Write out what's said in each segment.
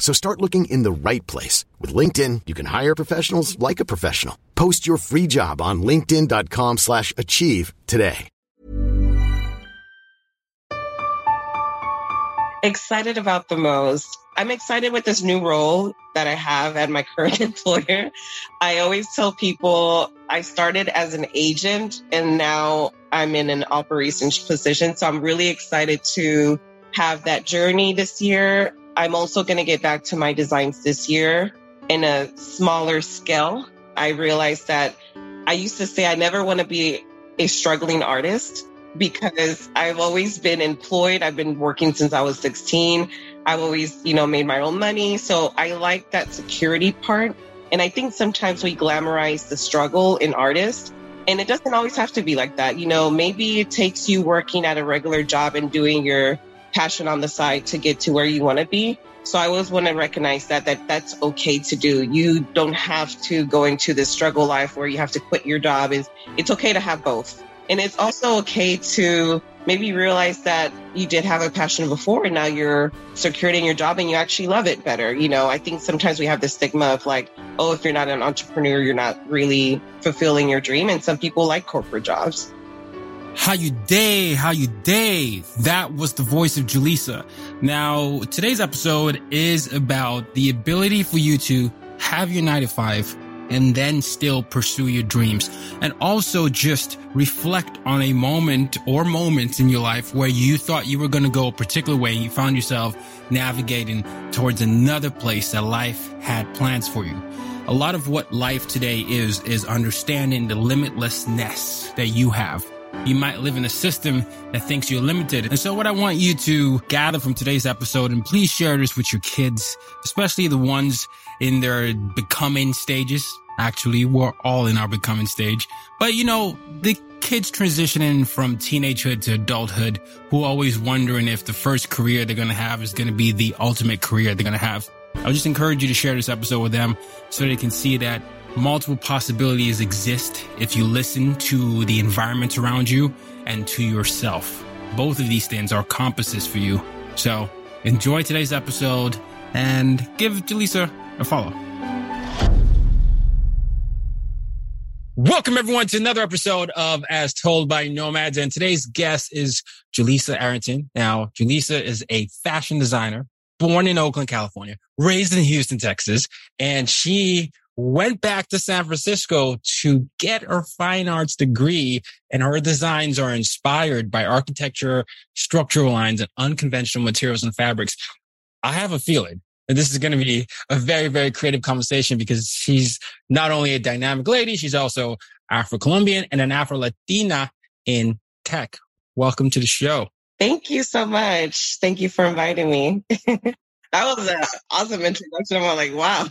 So start looking in the right place. With LinkedIn, you can hire professionals like a professional. Post your free job on linkedin.com slash achieve today. Excited about the most. I'm excited with this new role that I have at my current employer. I always tell people I started as an agent and now I'm in an operations position. So I'm really excited to have that journey this year. I'm also going to get back to my designs this year in a smaller scale. I realized that I used to say I never want to be a struggling artist because I've always been employed. I've been working since I was 16. I've always, you know, made my own money. So I like that security part. And I think sometimes we glamorize the struggle in artists. And it doesn't always have to be like that. You know, maybe it takes you working at a regular job and doing your passion on the side to get to where you want to be. So I always want to recognize that that that's okay to do. You don't have to go into this struggle life where you have to quit your job. Is it's okay to have both. And it's also okay to maybe realize that you did have a passion before and now you're secured in your job and you actually love it better. You know, I think sometimes we have this stigma of like, oh, if you're not an entrepreneur, you're not really fulfilling your dream. And some people like corporate jobs. How you day? How you day? That was the voice of Julissa. Now, today's episode is about the ability for you to have your nine to five and then still pursue your dreams. And also just reflect on a moment or moments in your life where you thought you were going to go a particular way and you found yourself navigating towards another place that life had plans for you. A lot of what life today is, is understanding the limitlessness that you have. You might live in a system that thinks you're limited. And so what I want you to gather from today's episode, and please share this with your kids, especially the ones in their becoming stages. Actually, we're all in our becoming stage. But you know, the kids transitioning from teenagehood to adulthood who are always wondering if the first career they're going to have is going to be the ultimate career they're going to have. I would just encourage you to share this episode with them so they can see that multiple possibilities exist if you listen to the environment around you and to yourself. Both of these things are compasses for you. So enjoy today's episode and give Julissa a follow. Welcome everyone to another episode of As Told by Nomads. And today's guest is Julissa Arrington. Now, Julissa is a fashion designer born in Oakland, California, raised in Houston, Texas, and she went back to San Francisco to get her fine arts degree. And her designs are inspired by architecture, structural lines, and unconventional materials and fabrics. I have a feeling that this is going to be a very, very creative conversation because she's not only a dynamic lady, she's also Afro Colombian and an Afro Latina in tech. Welcome to the show. Thank you so much. Thank you for inviting me. that was an awesome introduction. I'm like, wow.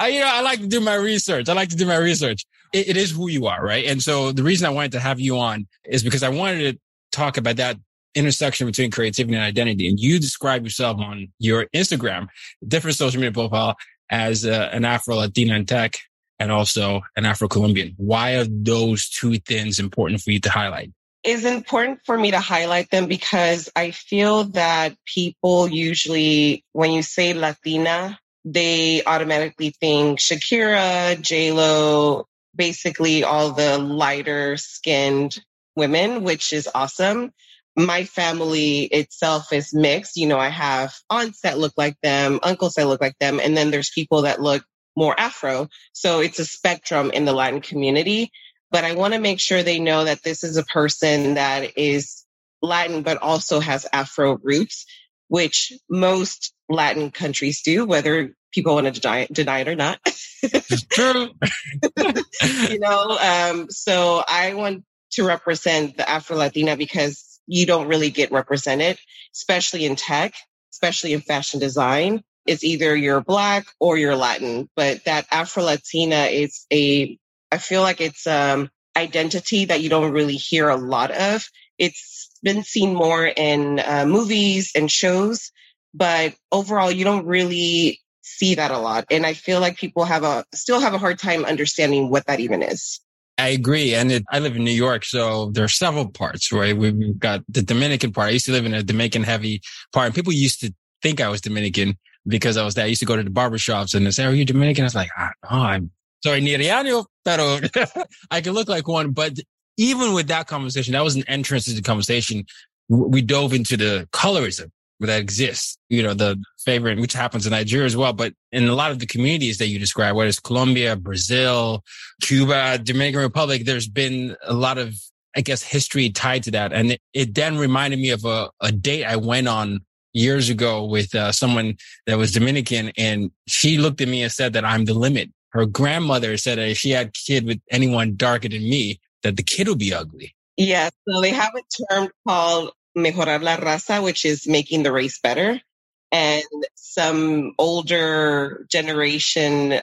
I, you know, I like to do my research. I like to do my research. It, it is who you are, right? And so the reason I wanted to have you on is because I wanted to talk about that intersection between creativity and identity. And you describe yourself on your Instagram, different social media profile as uh, an Afro Latina in tech and also an Afro Colombian. Why are those two things important for you to highlight? It's important for me to highlight them because I feel that people usually, when you say Latina, they automatically think Shakira, J Lo, basically all the lighter skinned women, which is awesome my family itself is mixed. You know, I have aunts that look like them, uncles that look like them, and then there's people that look more Afro. So it's a spectrum in the Latin community. But I want to make sure they know that this is a person that is Latin, but also has Afro roots, which most Latin countries do, whether people want to deny it, deny it or not. True. you know, um, so I want to represent the Afro Latina because you don't really get represented, especially in tech, especially in fashion design. It's either you're black or you're Latin, but that Afro Latina is a, I feel like it's um identity that you don't really hear a lot of. It's been seen more in uh, movies and shows, but overall, you don't really see that a lot. And I feel like people have a still have a hard time understanding what that even is. I agree. And it, I live in New York, so there are several parts, right? We've got the Dominican part. I used to live in a Dominican heavy part and people used to think I was Dominican because I was there. I used to go to the barbershops and they say, are you Dominican? I was like, oh, I'm sorry, Nigeriano, pero I can look like one. But even with that conversation, that was an entrance to the conversation. We dove into the colorism that exists, you know, the favorite, which happens in Nigeria as well. But in a lot of the communities that you describe, whether it's Colombia, Brazil, Cuba, Dominican Republic, there's been a lot of, I guess, history tied to that. And it, it then reminded me of a, a date I went on years ago with uh, someone that was Dominican and she looked at me and said that I'm the limit. Her grandmother said that if she had a kid with anyone darker than me, that the kid would be ugly. Yeah, so they have a term called mejorar la raza, which is making the race better. And some older generation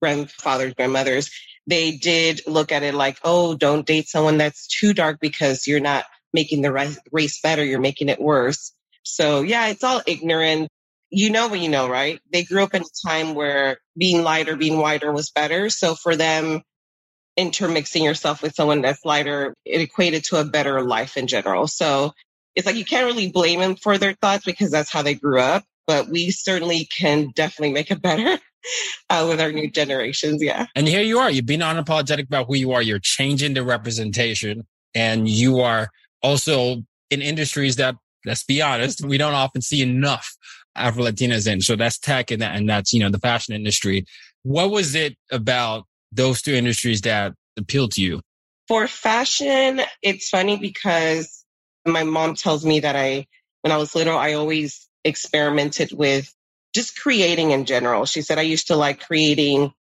grandfathers, grandmothers, they did look at it like, oh, don't date someone that's too dark because you're not making the race better. You're making it worse. So yeah, it's all ignorant. You know what you know, right? They grew up in a time where being lighter, being whiter was better. So for them, intermixing yourself with someone that's lighter, it equated to a better life in general. So it's like you can't really blame them for their thoughts because that's how they grew up. But we certainly can definitely make it better uh, with our new generations. Yeah. And here you are. You've been unapologetic about who you are. You're changing the representation, and you are also in industries that, let's be honest, we don't often see enough Afro Latinas in. So that's tech, and, that, and that's you know the fashion industry. What was it about those two industries that appealed to you? For fashion, it's funny because my mom tells me that I, when I was little, I always experimented with just creating in general. She said I used to like creating.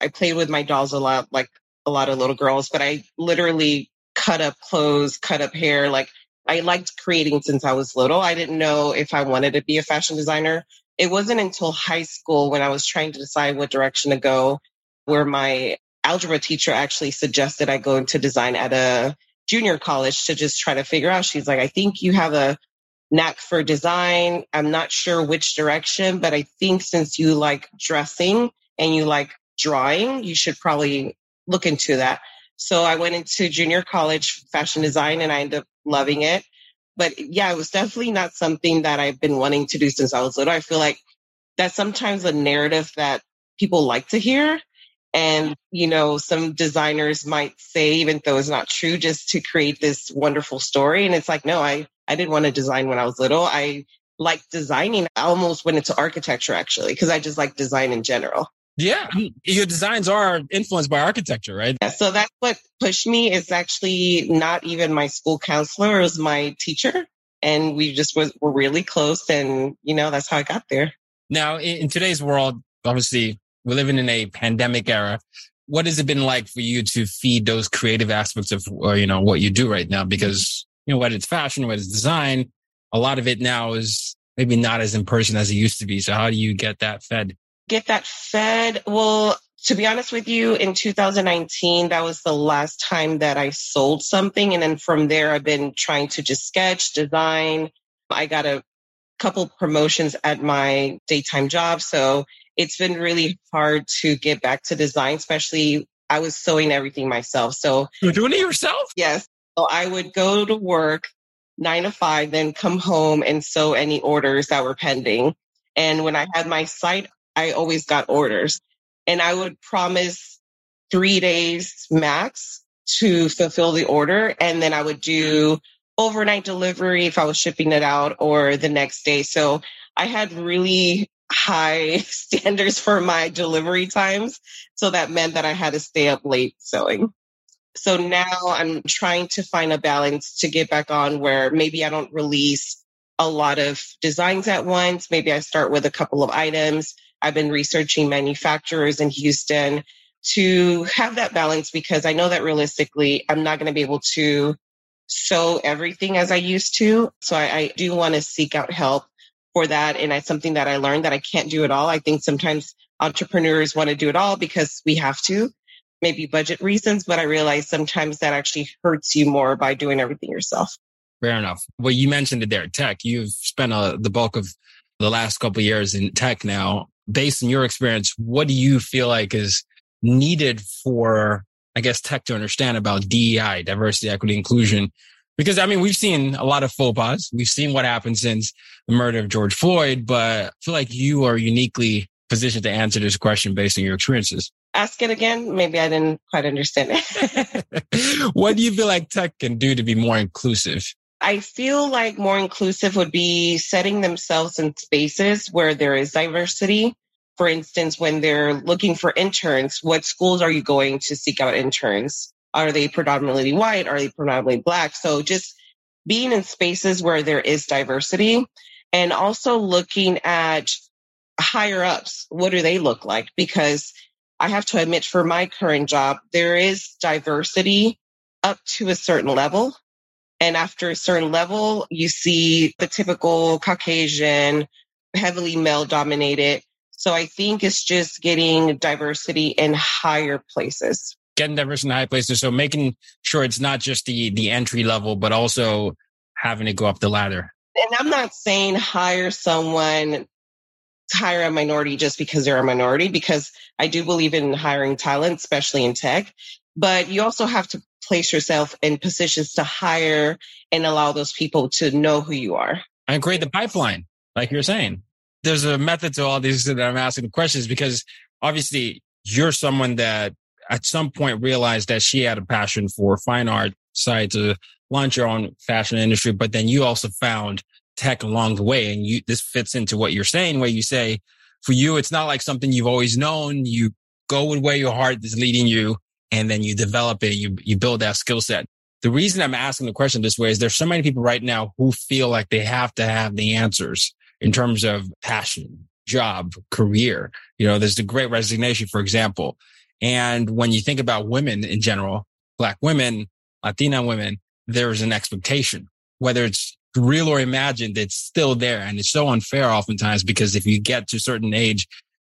I played with my dolls a lot, like a lot of little girls, but I literally cut up clothes, cut up hair. Like I liked creating since I was little. I didn't know if I wanted to be a fashion designer. It wasn't until high school when I was trying to decide what direction to go where my algebra teacher actually suggested I go into design at a junior college to just try to figure out. She's like, I think you have a knack for design. I'm not sure which direction, but I think since you like dressing and you like drawing, you should probably look into that. So I went into junior college fashion design and I ended up loving it. But yeah, it was definitely not something that I've been wanting to do since I was little. I feel like that's sometimes a narrative that people like to hear. And, you know, some designers might say, even though it's not true, just to create this wonderful story. And it's like, no, I, I didn't want to design when I was little. I liked designing. I almost went into architecture actually, because I just like design in general. Yeah. Your designs are influenced by architecture, right? Yeah, so that's what pushed me is actually not even my school counselor, it was my teacher. And we just was, were really close. And, you know, that's how I got there. Now, in today's world, obviously we're living in a pandemic era. What has it been like for you to feed those creative aspects of, or, you know, what you do right now? Because, you know, whether it's fashion, whether it's design, a lot of it now is maybe not as in person as it used to be. So how do you get that fed? Get that fed. Well, to be honest with you, in 2019, that was the last time that I sold something. And then from there, I've been trying to just sketch, design. I got a couple promotions at my daytime job. So it's been really hard to get back to design, especially I was sewing everything myself. So you're doing it yourself? Yes. So I would go to work nine to five, then come home and sew any orders that were pending. And when I had my site, I always got orders and I would promise three days max to fulfill the order. And then I would do overnight delivery if I was shipping it out or the next day. So I had really high standards for my delivery times. So that meant that I had to stay up late sewing. So now I'm trying to find a balance to get back on where maybe I don't release a lot of designs at once. Maybe I start with a couple of items. I've been researching manufacturers in Houston to have that balance because I know that realistically, I'm not going to be able to sew everything as I used to. So I, I do want to seek out help for that. And it's something that I learned that I can't do it all. I think sometimes entrepreneurs want to do it all because we have to, maybe budget reasons, but I realize sometimes that actually hurts you more by doing everything yourself. Fair enough. Well, you mentioned it there, tech. You've spent uh, the bulk of the last couple years in tech now. Based on your experience, what do you feel like is needed for, I guess, tech to understand about DEI, diversity, equity, inclusion? Because I mean, we've seen a lot of faux pas. We've seen what happened since the murder of George Floyd, but I feel like you are uniquely positioned to answer this question based on your experiences. Ask it again. Maybe I didn't quite understand it. what do you feel like tech can do to be more inclusive? I feel like more inclusive would be setting themselves in spaces where there is diversity. For instance, when they're looking for interns, what schools are you going to seek out interns? Are they predominantly white? Are they predominantly black? So just being in spaces where there is diversity and also looking at higher ups. What do they look like? Because I have to admit for my current job, there is diversity up to a certain level. And after a certain level, you see the typical Caucasian, heavily male dominated. So I think it's just getting diversity in higher places. Getting diversity in high places. So making sure it's not just the, the entry level, but also having to go up the ladder. And I'm not saying hire someone, hire a minority just because they're a minority, because I do believe in hiring talent, especially in tech. But you also have to place yourself in positions to hire and allow those people to know who you are. And create the pipeline, like you're saying. There's a method to all these that I'm asking the questions because obviously you're someone that at some point realized that she had a passion for fine art, decided to launch your own fashion industry, but then you also found tech along the way. And you, this fits into what you're saying, where you say, for you, it's not like something you've always known. You go with where your heart is leading you and then you develop it, you, you build that skill set. The reason I'm asking the question this way is there's so many people right now who feel like they have to have the answers in terms of passion, job, career. You know, there's the great resignation, for example. And when you think about women in general, black women, Latina women, there's an expectation, whether it's real or imagined, it's still there. And it's so unfair oftentimes because if you get to a certain age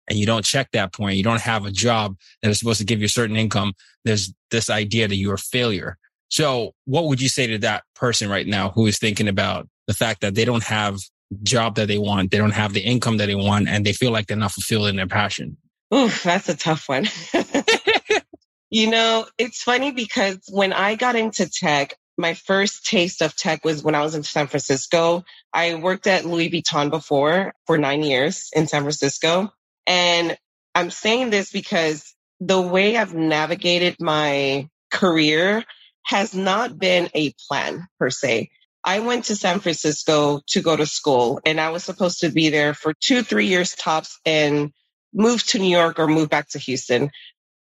and you don't check that point, you don't have a job that is supposed to give you a certain income, there's this idea that you're a failure. So what would you say to that person right now who is thinking about the fact that they don't have job that they want, they don't have the income that they want, and they feel like they're not fulfilled in their passion? Ooh, that's a tough one. you know, it's funny because when I got into tech, my first taste of tech was when I was in San Francisco. I worked at Louis Vuitton before for nine years in San Francisco. And I'm saying this because the way I've navigated my career has not been a plan per se. I went to San Francisco to go to school and I was supposed to be there for two, three years tops and move to New York or move back to Houston.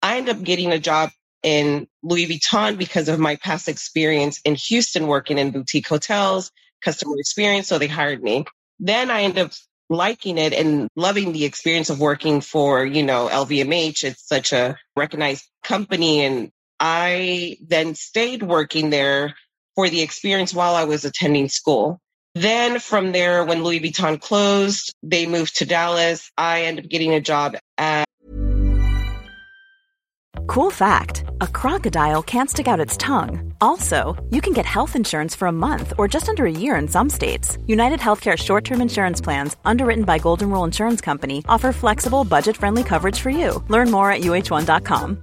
I ended up getting a job in Louis Vuitton because of my past experience in Houston working in boutique hotels, customer experience. So they hired me. Then I ended up liking it and loving the experience of working for, you know, LVMH. It's such a recognized company. And I then stayed working there for the experience while I was attending school. Then from there, when Louis Vuitton closed, they moved to Dallas. I ended up getting a job at. Cool fact a crocodile can't stick out its tongue. Also, you can get health insurance for a month or just under a year in some states. United Healthcare short term insurance plans, underwritten by Golden Rule Insurance Company, offer flexible, budget friendly coverage for you. Learn more at uhone.com.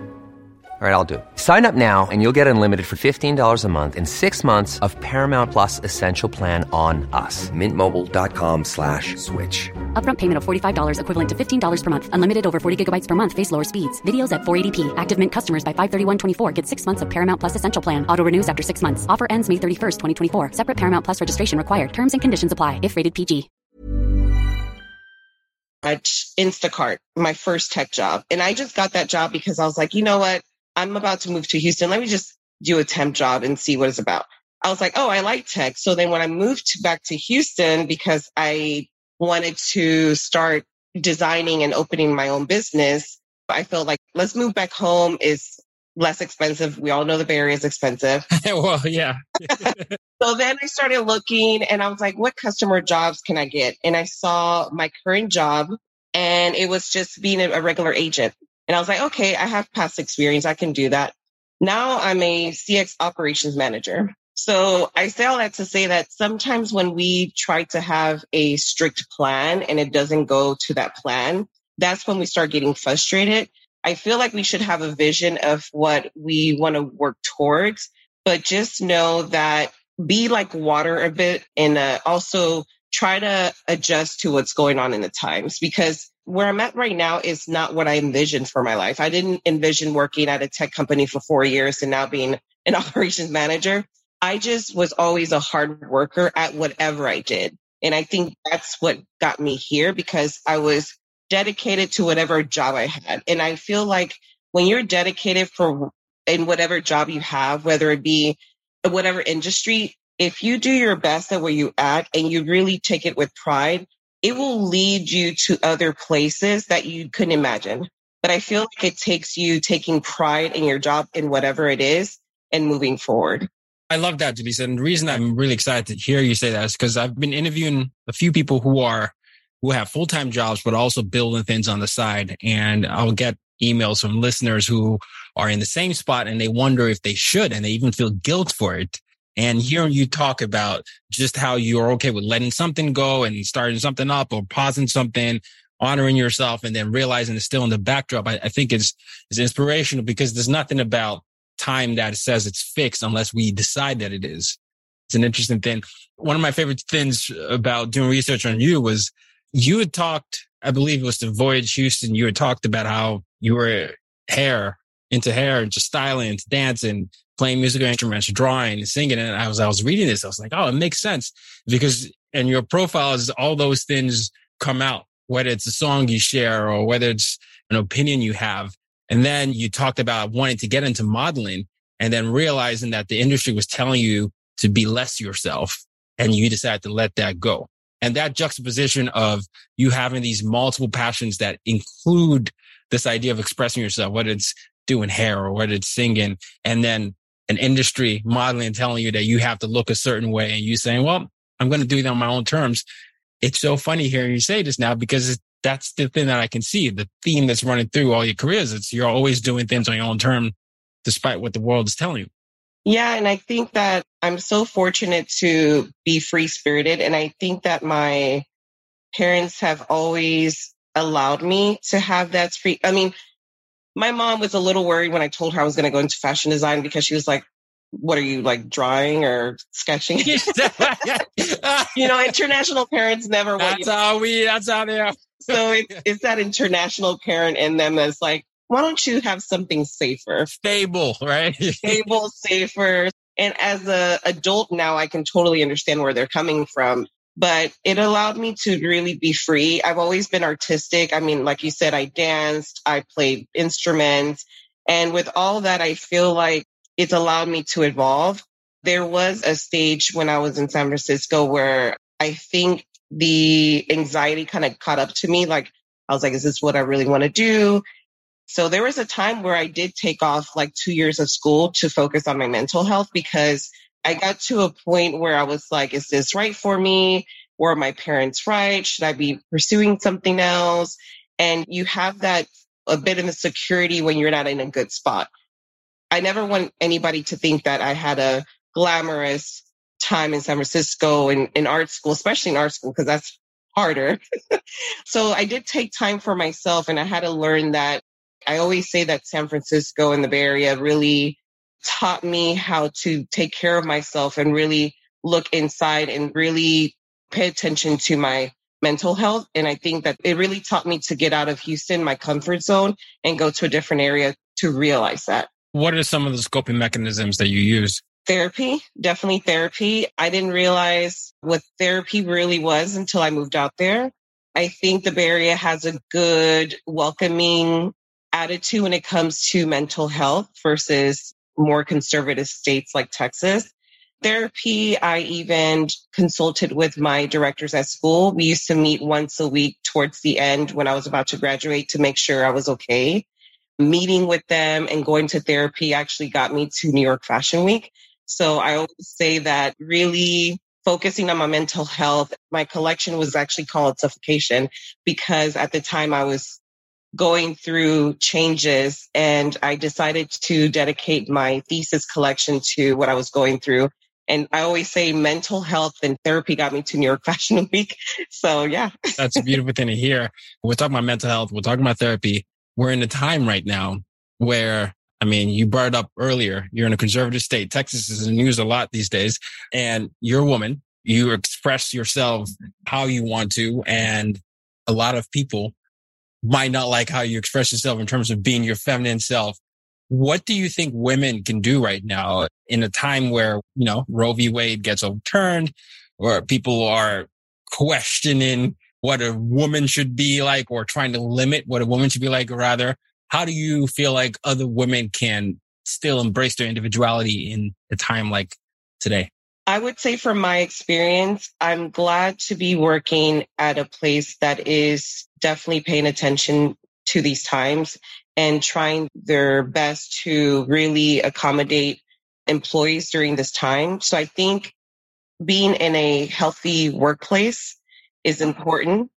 All right, I'll do it. Sign up now and you'll get unlimited for $15 a month in six months of Paramount Plus Essential Plan on us. Mintmobile.com slash switch. Upfront payment of $45 equivalent to $15 per month. Unlimited over 40 gigabytes per month. Face lower speeds. Videos at 480p. Active Mint customers by 531.24 get six months of Paramount Plus Essential Plan. Auto renews after six months. Offer ends May 31st, 2024. Separate Paramount Plus registration required. Terms and conditions apply if rated PG. at Instacart, my first tech job. And I just got that job because I was like, you know what? I'm about to move to Houston. Let me just do a temp job and see what it's about. I was like, oh, I like tech. So then when I moved to, back to Houston because I wanted to start designing and opening my own business, I felt like let's move back home is less expensive. We all know the Bay Area is expensive. well, yeah. so then I started looking and I was like, what customer jobs can I get? And I saw my current job and it was just being a regular agent. And I was like, okay, I have past experience. I can do that. Now I'm a CX operations manager. So I say all that to say that sometimes when we try to have a strict plan and it doesn't go to that plan, that's when we start getting frustrated. I feel like we should have a vision of what we want to work towards, but just know that be like water a bit and uh, also try to adjust to what's going on in the times because where I'm at right now is not what I envisioned for my life. I didn't envision working at a tech company for four years and now being an operations manager. I just was always a hard worker at whatever I did. And I think that's what got me here because I was dedicated to whatever job I had. And I feel like when you're dedicated for in whatever job you have, whether it be whatever industry, if you do your best at where you at and you really take it with pride, it will lead you to other places that you couldn't imagine. But I feel like it takes you taking pride in your job in whatever it is and moving forward. I love that, Julissa. And the reason I'm really excited to hear you say that is because I've been interviewing a few people who are, who have full-time jobs, but also building things on the side. And I'll get emails from listeners who are in the same spot and they wonder if they should, and they even feel guilt for it. And hearing you talk about just how you're okay with letting something go and starting something up or pausing something, honoring yourself and then realizing it's still in the backdrop, I, I think is, is inspirational because there's nothing about time that says it's fixed unless we decide that it is. It's an interesting thing. One of my favorite things about doing research on you was you had talked, I believe it was the Voyage Houston. You had talked about how you were hair into hair, into styling, into dancing, playing musical instruments, drawing, singing. And I was, I was reading this. I was like, oh, it makes sense because in your profile is all those things come out, whether it's a song you share or whether it's an opinion you have. And then you talked about wanting to get into modeling and then realizing that the industry was telling you to be less yourself and you decided to let that go. And that juxtaposition of you having these multiple passions that include this idea of expressing yourself, whether it's doing hair or whether it's singing, and then an industry modeling telling you that you have to look a certain way and you saying, well, I'm going to do it on my own terms. It's so funny hearing you say this now because that's the thing that I can see, the theme that's running through all your careers. It's you're always doing things on your own term, despite what the world is telling you. Yeah. And I think that I'm so fortunate to be free spirited. And I think that my parents have always allowed me to have that free. I mean, my mom was a little worried when I told her I was going to go into fashion design because she was like, what are you like drawing or sketching? you know, international parents never. That's how we. That's how they are so it's, it's that international parent in them that's like, why don't you have something safer? Stable, right? Stable, safer. And as a adult now, I can totally understand where they're coming from. But it allowed me to really be free. I've always been artistic. I mean, like you said, I danced, I played instruments. And with all that, I feel like it's allowed me to evolve. There was a stage when I was in San Francisco where I think the anxiety kind of caught up to me. Like, I was like, is this what I really want to do? So there was a time where I did take off like two years of school to focus on my mental health because I got to a point where I was like, is this right for me? Were my parents right? Should I be pursuing something else? And you have that a bit of insecurity when you're not in a good spot. I never want anybody to think that I had a glamorous time in San Francisco in, in art school, especially in art school, because that's harder. so I did take time for myself and I had to learn that I always say that San Francisco and the Bay Area really taught me how to take care of myself and really look inside and really pay attention to my mental health. And I think that it really taught me to get out of Houston, my comfort zone, and go to a different area to realize that. What are some of the scoping mechanisms that you use? Therapy, definitely therapy. I didn't realize what therapy really was until I moved out there. I think the Bay Area has a good welcoming attitude when it comes to mental health versus more conservative states like Texas. Therapy, I even consulted with my directors at school. We used to meet once a week towards the end when I was about to graduate to make sure I was okay. Meeting with them and going to therapy actually got me to New York Fashion Week. So I always say that really focusing on my mental health, my collection was actually called Suffocation because at the time I was going through changes and I decided to dedicate my thesis collection to what I was going through. And I always say mental health and therapy got me to New York Fashion Week. So yeah. That's a beautiful thing to hear. We're talking about mental health. We're talking about therapy. We're in a time right now where I mean, you brought it up earlier. You're in a conservative state. Texas is in the news a lot these days. And you're a woman. You express yourself how you want to. And a lot of people might not like how you express yourself in terms of being your feminine self. What do you think women can do right now in a time where, you know, Roe v. Wade gets overturned or people are questioning what a woman should be like or trying to limit what a woman should be like, or rather, how do you feel like other women can still embrace their individuality in a time like today? I would say from my experience, I'm glad to be working at a place that is definitely paying attention to these times and trying their best to really accommodate employees during this time. So I think being in a healthy workplace is important.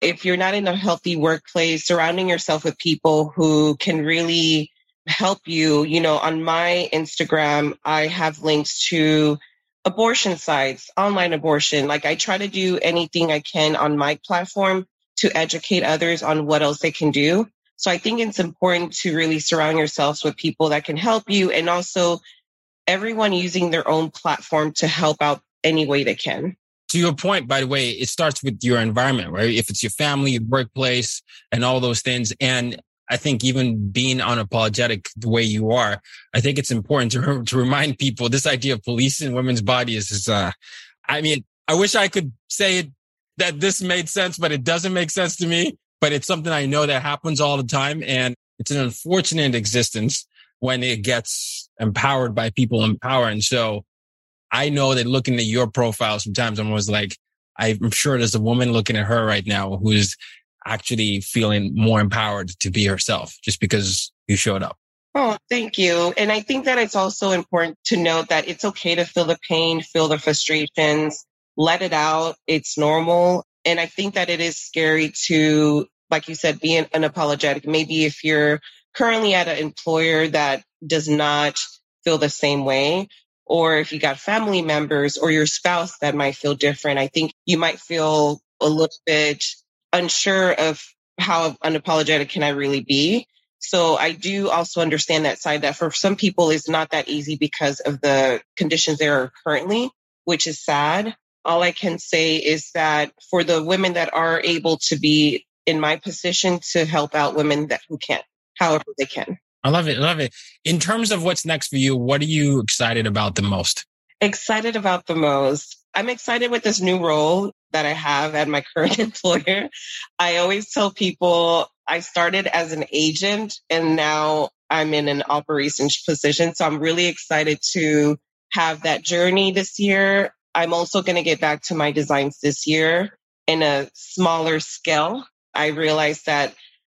If you're not in a healthy workplace, surrounding yourself with people who can really help you, you know, on my Instagram, I have links to abortion sites, online abortion. Like I try to do anything I can on my platform to educate others on what else they can do. So I think it's important to really surround yourselves with people that can help you and also everyone using their own platform to help out any way they can. To your point, by the way, it starts with your environment, right? If it's your family, your workplace, and all those things. And I think even being unapologetic the way you are, I think it's important to, to remind people this idea of policing women's bodies is, uh, I mean, I wish I could say it, that this made sense, but it doesn't make sense to me. But it's something I know that happens all the time. And it's an unfortunate existence when it gets empowered by people in power. And so I know that looking at your profile, sometimes I'm always like, I'm sure there's a woman looking at her right now who's actually feeling more empowered to be herself just because you showed up. Oh, thank you. And I think that it's also important to note that it's okay to feel the pain, feel the frustrations, let it out. It's normal. And I think that it is scary to, like you said, be unapologetic. Maybe if you're currently at an employer that does not feel the same way, or if you got family members or your spouse that might feel different, I think you might feel a little bit unsure of how unapologetic can I really be. So I do also understand that side that for some people it's not that easy because of the conditions they are currently, which is sad. All I can say is that for the women that are able to be in my position to help out women that who can't, however they can. I love it. I love it. In terms of what's next for you, what are you excited about the most? Excited about the most. I'm excited with this new role that I have at my current employer. I always tell people I started as an agent and now I'm in an operations position. So I'm really excited to have that journey this year. I'm also going to get back to my designs this year in a smaller scale. I realized that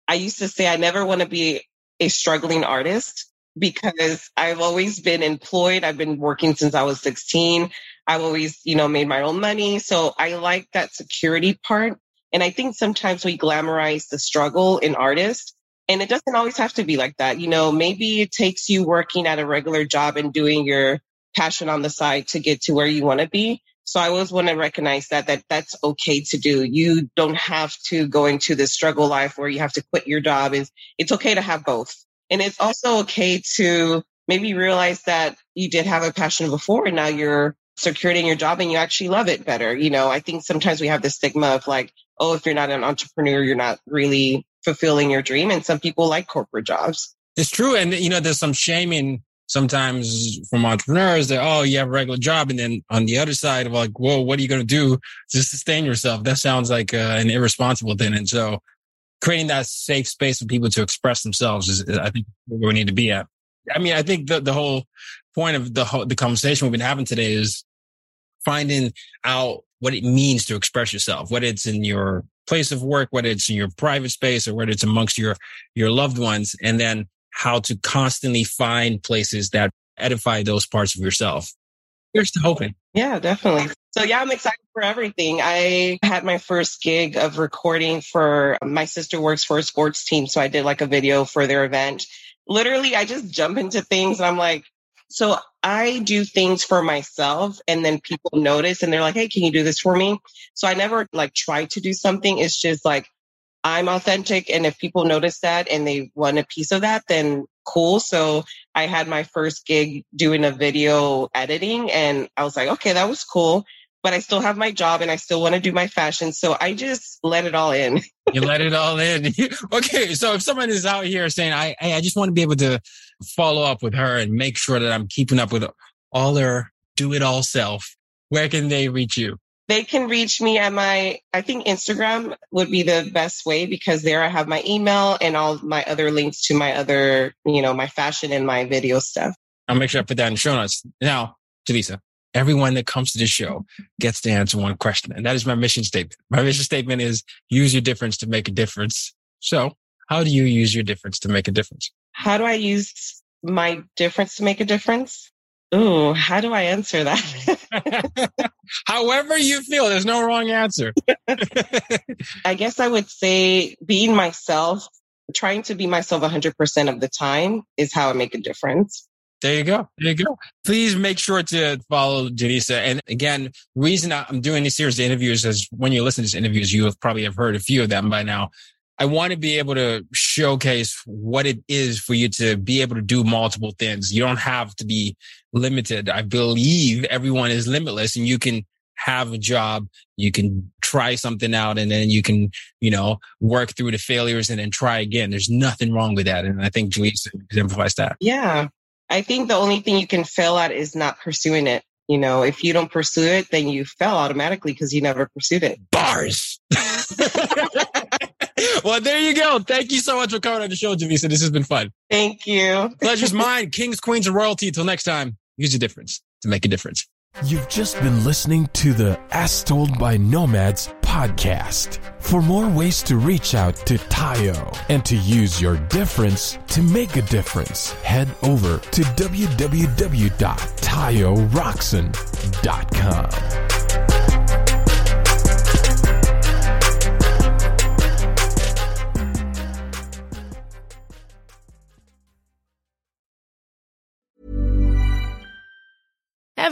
I used to say I never want to be a struggling artist because I've always been employed. I've been working since I was 16. I've always, you know, made my own money. So I like that security part. And I think sometimes we glamorize the struggle in artists. And it doesn't always have to be like that. You know, maybe it takes you working at a regular job and doing your passion on the side to get to where you want to be. So I always want to recognize that, that that's okay to do. You don't have to go into this struggle life where you have to quit your job. It's, it's okay to have both. And it's also okay to maybe realize that you did have a passion before and now you're secured in your job and you actually love it better. You know, I think sometimes we have the stigma of like, oh, if you're not an entrepreneur, you're not really fulfilling your dream. And some people like corporate jobs. It's true. And, you know, there's some shame in sometimes from entrepreneurs that, oh, you have a regular job. And then on the other side of like, whoa, what are you going to do to sustain yourself? That sounds like uh, an irresponsible thing. And so creating that safe space for people to express themselves is, I think, where we need to be at. I mean, I think the, the whole point of the whole, the conversation we've been having today is finding out what it means to express yourself, whether it's in your place of work, whether it's in your private space or whether it's amongst your, your loved ones. And then how to constantly find places that edify those parts of yourself. Here's to hoping. Yeah, definitely. So yeah, I'm excited for everything. I had my first gig of recording for my sister works for a sports team. So I did like a video for their event. Literally, I just jump into things and I'm like, so I do things for myself and then people notice and they're like, Hey, can you do this for me? So I never like try to do something. It's just like, I'm authentic. And if people notice that and they want a piece of that, then cool. So I had my first gig doing a video editing and I was like, okay, that was cool. But I still have my job and I still want to do my fashion. So I just let it all in. you let it all in. okay. So if someone is out here saying, I, I just want to be able to follow up with her and make sure that I'm keeping up with all her do it all self, where can they reach you? They can reach me at my, I think Instagram would be the best way because there I have my email and all my other links to my other, you know, my fashion and my video stuff. I'll make sure I put that in the show notes. Now, Julissa, everyone that comes to this show gets to answer one question. And that is my mission statement. My mission statement is use your difference to make a difference. So how do you use your difference to make a difference? How do I use my difference to make a difference? Ooh, how do I answer that? However you feel, there's no wrong answer. I guess I would say being myself, trying to be myself 100% of the time is how I make a difference. There you go. There you go. Please make sure to follow Julissa. And again, reason I'm doing this series of interviews is when you listen to these interviews, you have probably have heard a few of them by now. I want to be able to showcase what it is for you to be able to do multiple things. You don't have to be limited. I believe everyone is limitless and you can have a job. You can try something out and then you can, you know, work through the failures and then try again. There's nothing wrong with that. And I think Julius exemplifies that. Yeah. I think the only thing you can fail at is not pursuing it. You know, if you don't pursue it, then you fell automatically because you never pursued it. Bars. well, there you go. Thank you so much for coming on the show, Julissa. This has been fun. Thank you. Pleasure's mine. Kings, queens, and royalty. Until next time, use your difference to make a difference. You've just been listening to the As Told by Nomads podcast. For more ways to reach out to Tayo and to use your difference to make a difference, head over to www.tayorockson.com.